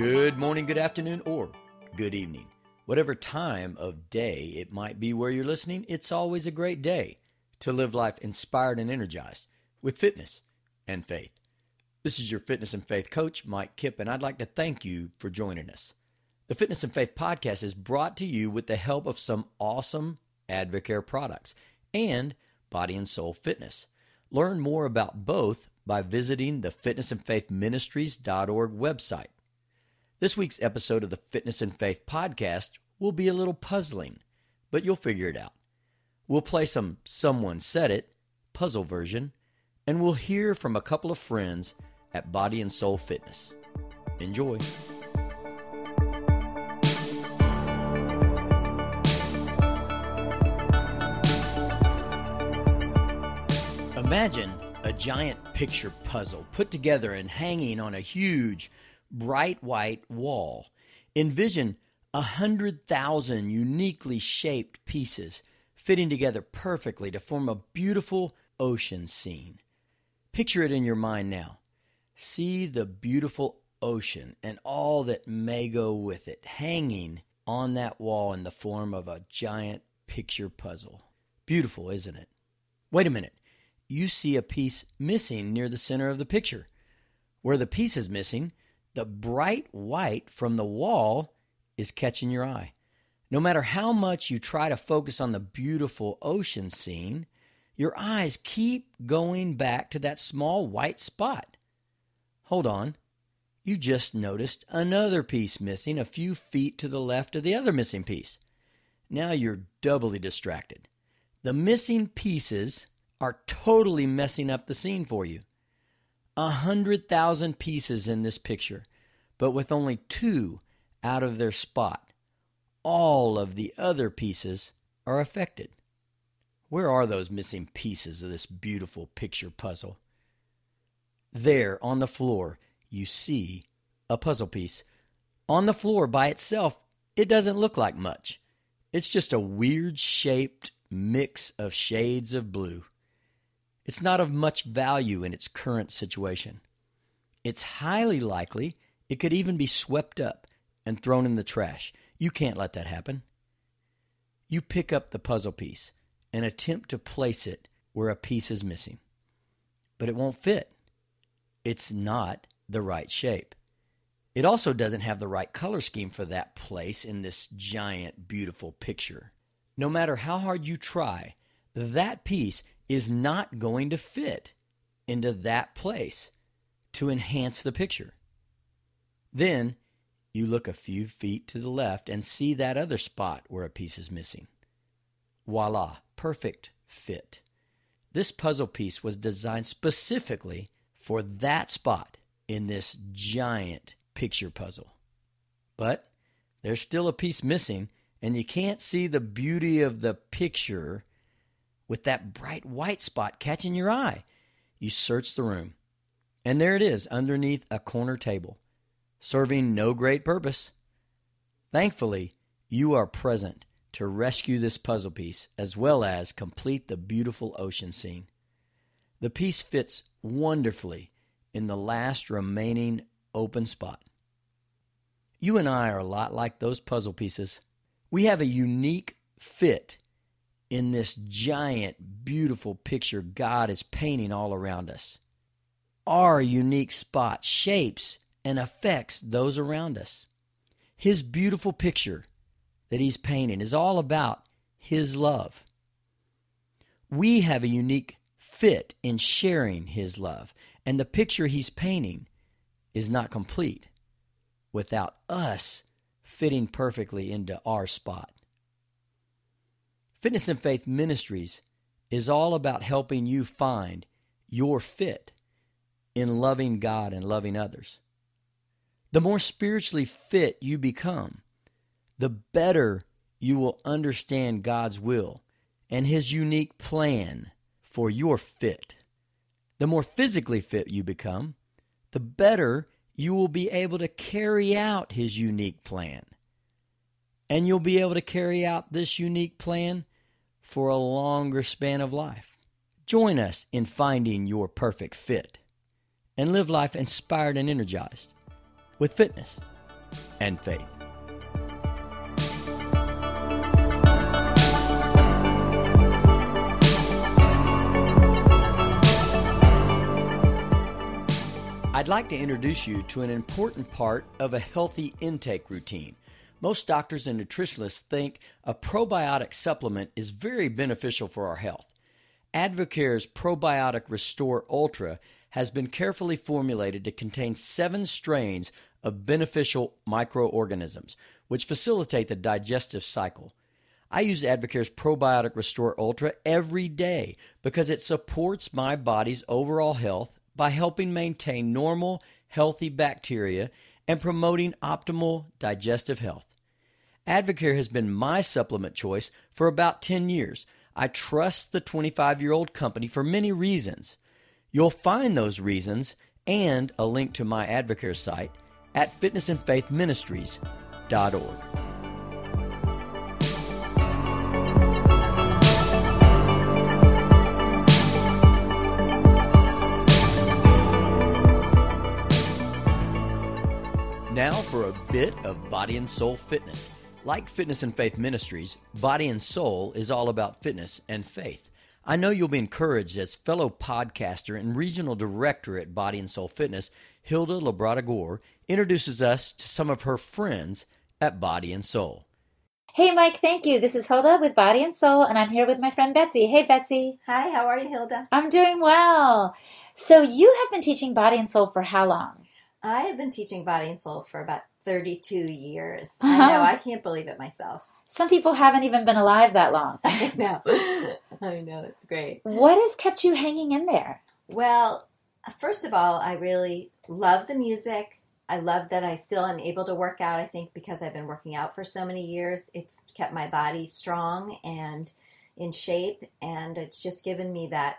Good morning, good afternoon, or good evening. Whatever time of day it might be where you're listening, it's always a great day to live life inspired and energized with fitness and faith. This is your fitness and faith coach, Mike Kipp, and I'd like to thank you for joining us. The Fitness and Faith podcast is brought to you with the help of some awesome Advocare products and Body and Soul Fitness. Learn more about both by visiting the fitnessandfaithministries.org website. This week's episode of the Fitness and Faith podcast will be a little puzzling, but you'll figure it out. We'll play some Someone Said It puzzle version, and we'll hear from a couple of friends at Body and Soul Fitness. Enjoy. Imagine a giant picture puzzle put together and hanging on a huge bright white wall. Envision a hundred thousand uniquely shaped pieces fitting together perfectly to form a beautiful ocean scene. Picture it in your mind now. See the beautiful ocean and all that may go with it hanging on that wall in the form of a giant picture puzzle. Beautiful, isn't it? Wait a minute. You see a piece missing near the center of the picture. Where the piece is missing, the bright white from the wall is catching your eye. No matter how much you try to focus on the beautiful ocean scene, your eyes keep going back to that small white spot. Hold on. You just noticed another piece missing a few feet to the left of the other missing piece. Now you're doubly distracted. The missing pieces are totally messing up the scene for you a hundred thousand pieces in this picture, but with only two out of their spot, all of the other pieces are affected. Where are those missing pieces of this beautiful picture puzzle? There on the floor, you see a puzzle piece. On the floor by itself, it doesn't look like much. It's just a weird shaped mix of shades of blue. It's not of much value in its current situation. It's highly likely it could even be swept up and thrown in the trash. You can't let that happen. You pick up the puzzle piece and attempt to place it where a piece is missing, but it won't fit. It's not the right shape. It also doesn't have the right color scheme for that place in this giant, beautiful picture. No matter how hard you try, that piece is not going to fit into that place to enhance the picture. Then you look a few feet to the left and see that other spot where a piece is missing. Voila, perfect fit. This puzzle piece was designed specifically for that spot in this giant picture puzzle. But there's still a piece missing, and you can't see the beauty of the picture with that bright white spot catching your eye. You search the room, and there it is underneath a corner table, serving no great purpose. Thankfully, you are present to rescue this puzzle piece as well as complete the beautiful ocean scene. The piece fits wonderfully in the last remaining open spot. You and I are a lot like those puzzle pieces. We have a unique fit in this giant, beautiful picture God is painting all around us. Our unique spot shapes and affects those around us. His beautiful picture that He's painting is all about His love. We have a unique fit in sharing His love, and the picture He's painting is not complete without us fitting perfectly into our spot. Fitness and Faith Ministries is all about helping you find your fit in loving God and loving others. The more spiritually fit you become, the better you will understand God's will and His unique plan for your fit. The more physically fit you become, the better you will be able to carry out His unique plan. And you'll be able to carry out this unique plan for a longer span of life. Join us in finding your perfect fit and live life inspired and energized with fitness and faith. I'd like to introduce you to an important part of a healthy intake routine. Most doctors and nutritionists think a probiotic supplement is very beneficial for our health. Advocare's Probiotic Restore Ultra has been carefully formulated to contain seven strains of beneficial microorganisms, which facilitate the digestive cycle. I use Advocare's Probiotic Restore Ultra every day because it supports my body's overall health by helping maintain normal, healthy bacteria and promoting optimal digestive health. Advocare has been my supplement choice for about 10 years. I trust the 25 year old company for many reasons. You'll find those reasons and a link to my Advocare site at fitnessandfaithministries.org. Now for a bit of body and soul fitness. Like Fitness and Faith Ministries, Body and Soul is all about fitness and faith. I know you'll be encouraged as fellow podcaster and regional director at Body and Soul Fitness, Hilda Labrada Gore, introduces us to some of her friends at Body and Soul. Hey, Mike, thank you. This is Hilda with Body and Soul, and I'm here with my friend Betsy. Hey, Betsy. Hi, how are you, Hilda? I'm doing well. So, you have been teaching Body and Soul for how long? I have been teaching body and soul for about 32 years. Uh-huh. I know, I can't believe it myself. Some people haven't even been alive that long. I know. I know, it's great. What has kept you hanging in there? Well, first of all, I really love the music. I love that I still am able to work out. I think because I've been working out for so many years, it's kept my body strong and in shape, and it's just given me that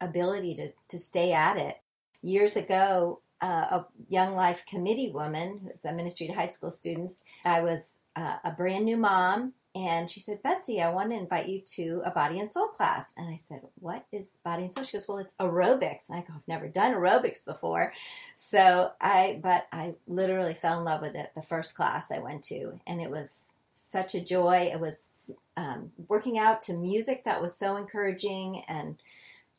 ability to, to stay at it. Years ago, uh, a Young Life Committee woman, who's a ministry to high school students. I was uh, a brand new mom, and she said, Betsy, I want to invite you to a body and soul class. And I said, What is body and soul? She goes, Well, it's aerobics. And I go, I've never done aerobics before. So I, but I literally fell in love with it the first class I went to, and it was such a joy. It was um, working out to music that was so encouraging and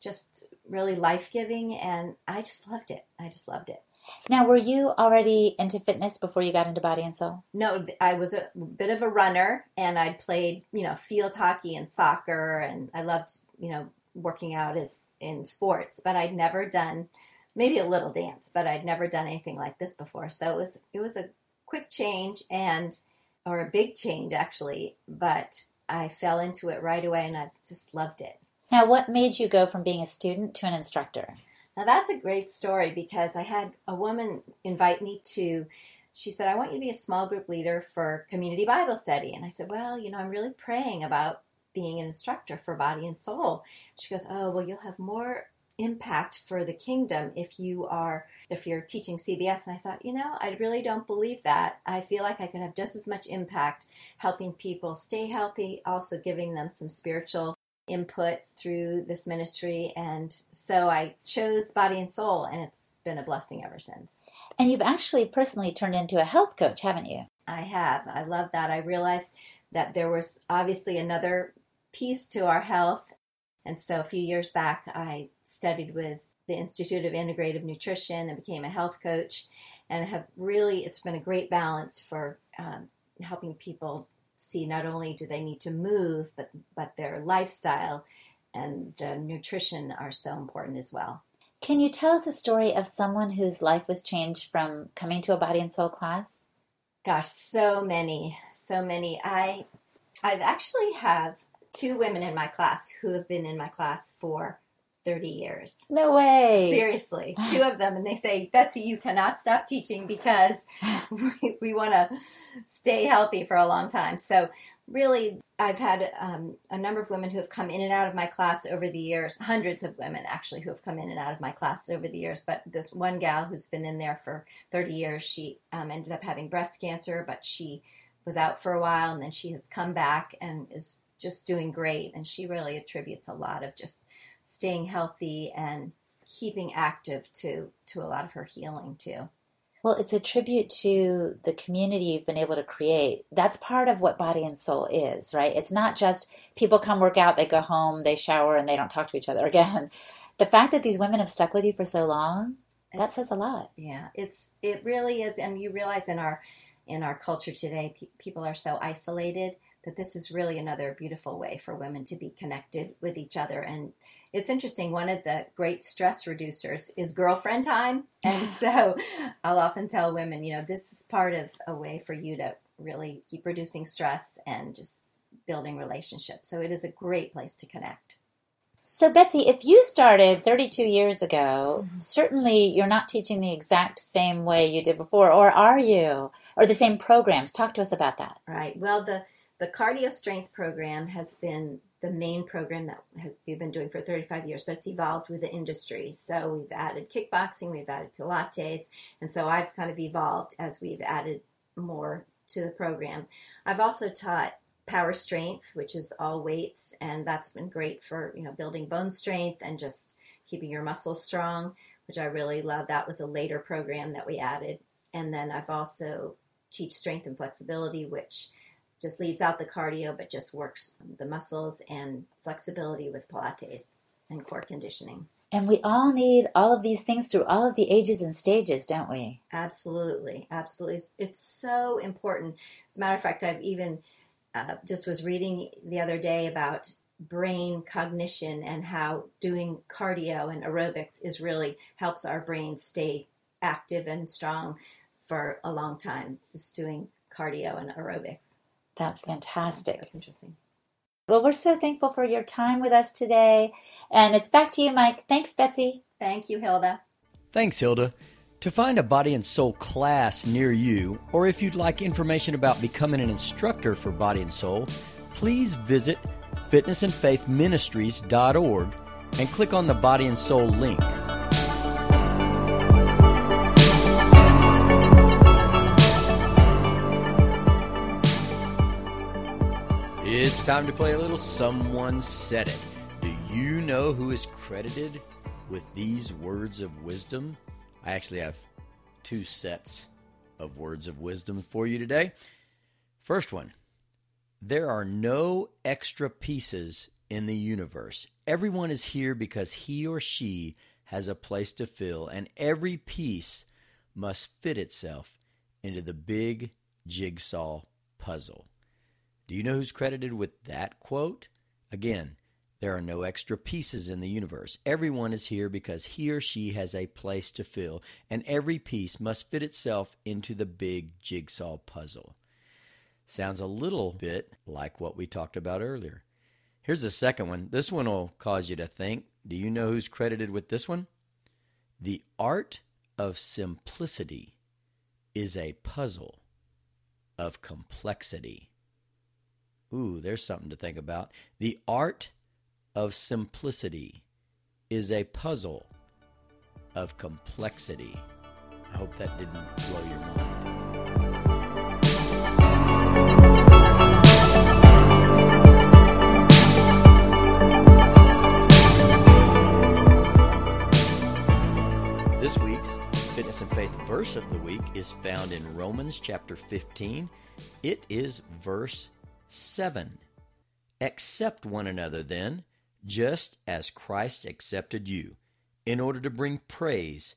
just really life giving, and I just loved it. I just loved it. Now, were you already into fitness before you got into body and soul? No, I was a bit of a runner, and I'd played, you know, field hockey and soccer, and I loved, you know, working out as in sports. But I'd never done, maybe a little dance, but I'd never done anything like this before. So it was it was a quick change and or a big change actually, but I fell into it right away, and I just loved it. Now, what made you go from being a student to an instructor? Now, that's a great story because I had a woman invite me to, she said, I want you to be a small group leader for community Bible study. And I said, Well, you know, I'm really praying about being an instructor for body and soul. She goes, Oh, well, you'll have more impact for the kingdom if you are if you're teaching CBS and I thought, you know, I really don't believe that. I feel like I could have just as much impact helping people stay healthy, also giving them some spiritual input through this ministry. And so I chose Body and Soul, and it's been a blessing ever since. And you've actually personally turned into a health coach, haven't you? I have. I love that. I realized that there was obviously another piece to our health. And so a few years back, I studied with the Institute of Integrative Nutrition and became a health coach. And have really, it's been a great balance for um, helping people see not only do they need to move, but but their lifestyle and the nutrition are so important as well. Can you tell us a story of someone whose life was changed from coming to a body and soul class? Gosh, so many, so many. I I've actually have two women in my class who have been in my class for 30 years. No way. Seriously, two of them. And they say, Betsy, you cannot stop teaching because we, we want to stay healthy for a long time. So, really, I've had um, a number of women who have come in and out of my class over the years, hundreds of women actually who have come in and out of my class over the years. But this one gal who's been in there for 30 years, she um, ended up having breast cancer, but she was out for a while and then she has come back and is just doing great. And she really attributes a lot of just staying healthy and keeping active to to a lot of her healing too. Well, it's a tribute to the community you've been able to create. That's part of what body and soul is, right? It's not just people come work out, they go home, they shower, and they don't talk to each other again. The fact that these women have stuck with you for so long, that says a lot. Yeah, it's it really is, and you realize in our in our culture today, pe- people are so isolated that this is really another beautiful way for women to be connected with each other. And it's interesting. One of the great stress reducers is girlfriend time, and so I'll often tell women, you know, this is part of a way for you to really keep reducing stress and just building relationships. So it is a great place to connect. So, Betsy, if you started 32 years ago, Mm-hmm. certainly you're not teaching the exact same way you did before, or are you? Or the same programs? Talk to us about that. Right. Well, the the cardio strength program has been the main program that we've been doing for 35 years, but it's evolved with the industry. So we've added kickboxing, we've added Pilates, and so I've kind of evolved as we've added more to the program. I've also taught power strength, which is all weights, and that's been great for you know building bone strength and just keeping your muscles strong, which I really love. That was a later program that we added, and then I've also teach strength and flexibility, which just leaves out the cardio but just works the muscles and flexibility with Pilates and core conditioning. And we all need all of these things through all of the ages and stages, don't we? Absolutely, absolutely. It's, it's so important. As a matter of fact, I've even uh, just was reading the other day about brain cognition and how doing cardio and aerobics is really helps our brain stay active and strong for a long time. Just doing cardio and aerobics. That's fantastic. That's interesting. Well, we're so thankful for your time with us today. And it's back to you, Mike. Thanks, Betsy. Thank you, Hilda. Thanks, Hilda. To find a Body and Soul class near you, or if you'd like information about becoming an instructor for Body and Soul, please visit fitnessandfaithministries.org and click on the Body and Soul link. Time to play a little Someone Said It. Do you know who is credited with these words of wisdom? I actually have two sets of words of wisdom for you today. First one There are no extra pieces in the universe. Everyone is here because he or she has a place to fill, and every piece must fit itself into the big jigsaw puzzle. Do you know who's credited with that quote? Again, there are no extra pieces in the universe. Everyone is here because he or she has a place to fill, and every piece must fit itself into the big jigsaw puzzle. Sounds a little bit like what we talked about earlier. Here's the second one. This one will cause you to think. Do you know who's credited with this one? The art of simplicity is a puzzle of complexity. Ooh, there's something to think about. The art of simplicity is a puzzle of complexity. I hope that didn't blow your mind. This week's Fitness and Faith verse of the week is found in Romans chapter 15. It is verse 7. Accept one another then, just as Christ accepted you, in order to bring praise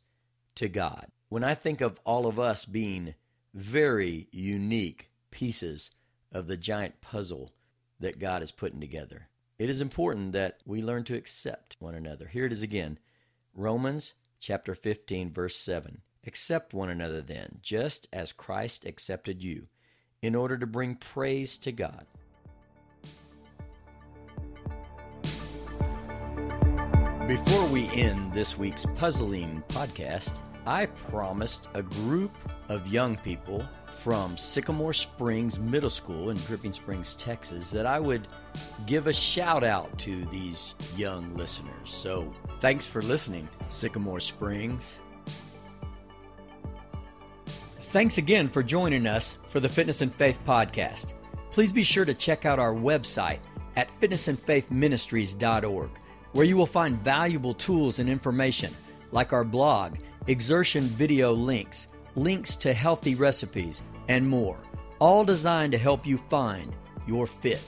to God. When I think of all of us being very unique pieces of the giant puzzle that God is putting together, it is important that we learn to accept one another. Here it is again Romans chapter 15, verse 7. Accept one another then, just as Christ accepted you, in order to bring praise to God. Before we end this week's puzzling podcast, I promised a group of young people from Sycamore Springs Middle School in Dripping Springs, Texas, that I would give a shout out to these young listeners. So thanks for listening, Sycamore Springs. Thanks again for joining us for the Fitness and Faith podcast. Please be sure to check out our website at fitnessandfaithministries.org, where you will find valuable tools and information like our blog, exertion video links, links to healthy recipes, and more, all designed to help you find your fit.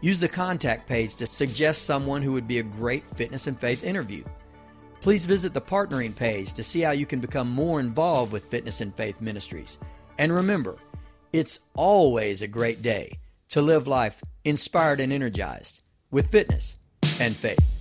Use the contact page to suggest someone who would be a great fitness and faith interview. Please visit the partnering page to see how you can become more involved with Fitness and Faith Ministries. And remember, it's always a great day to live life inspired and energized with fitness and faith.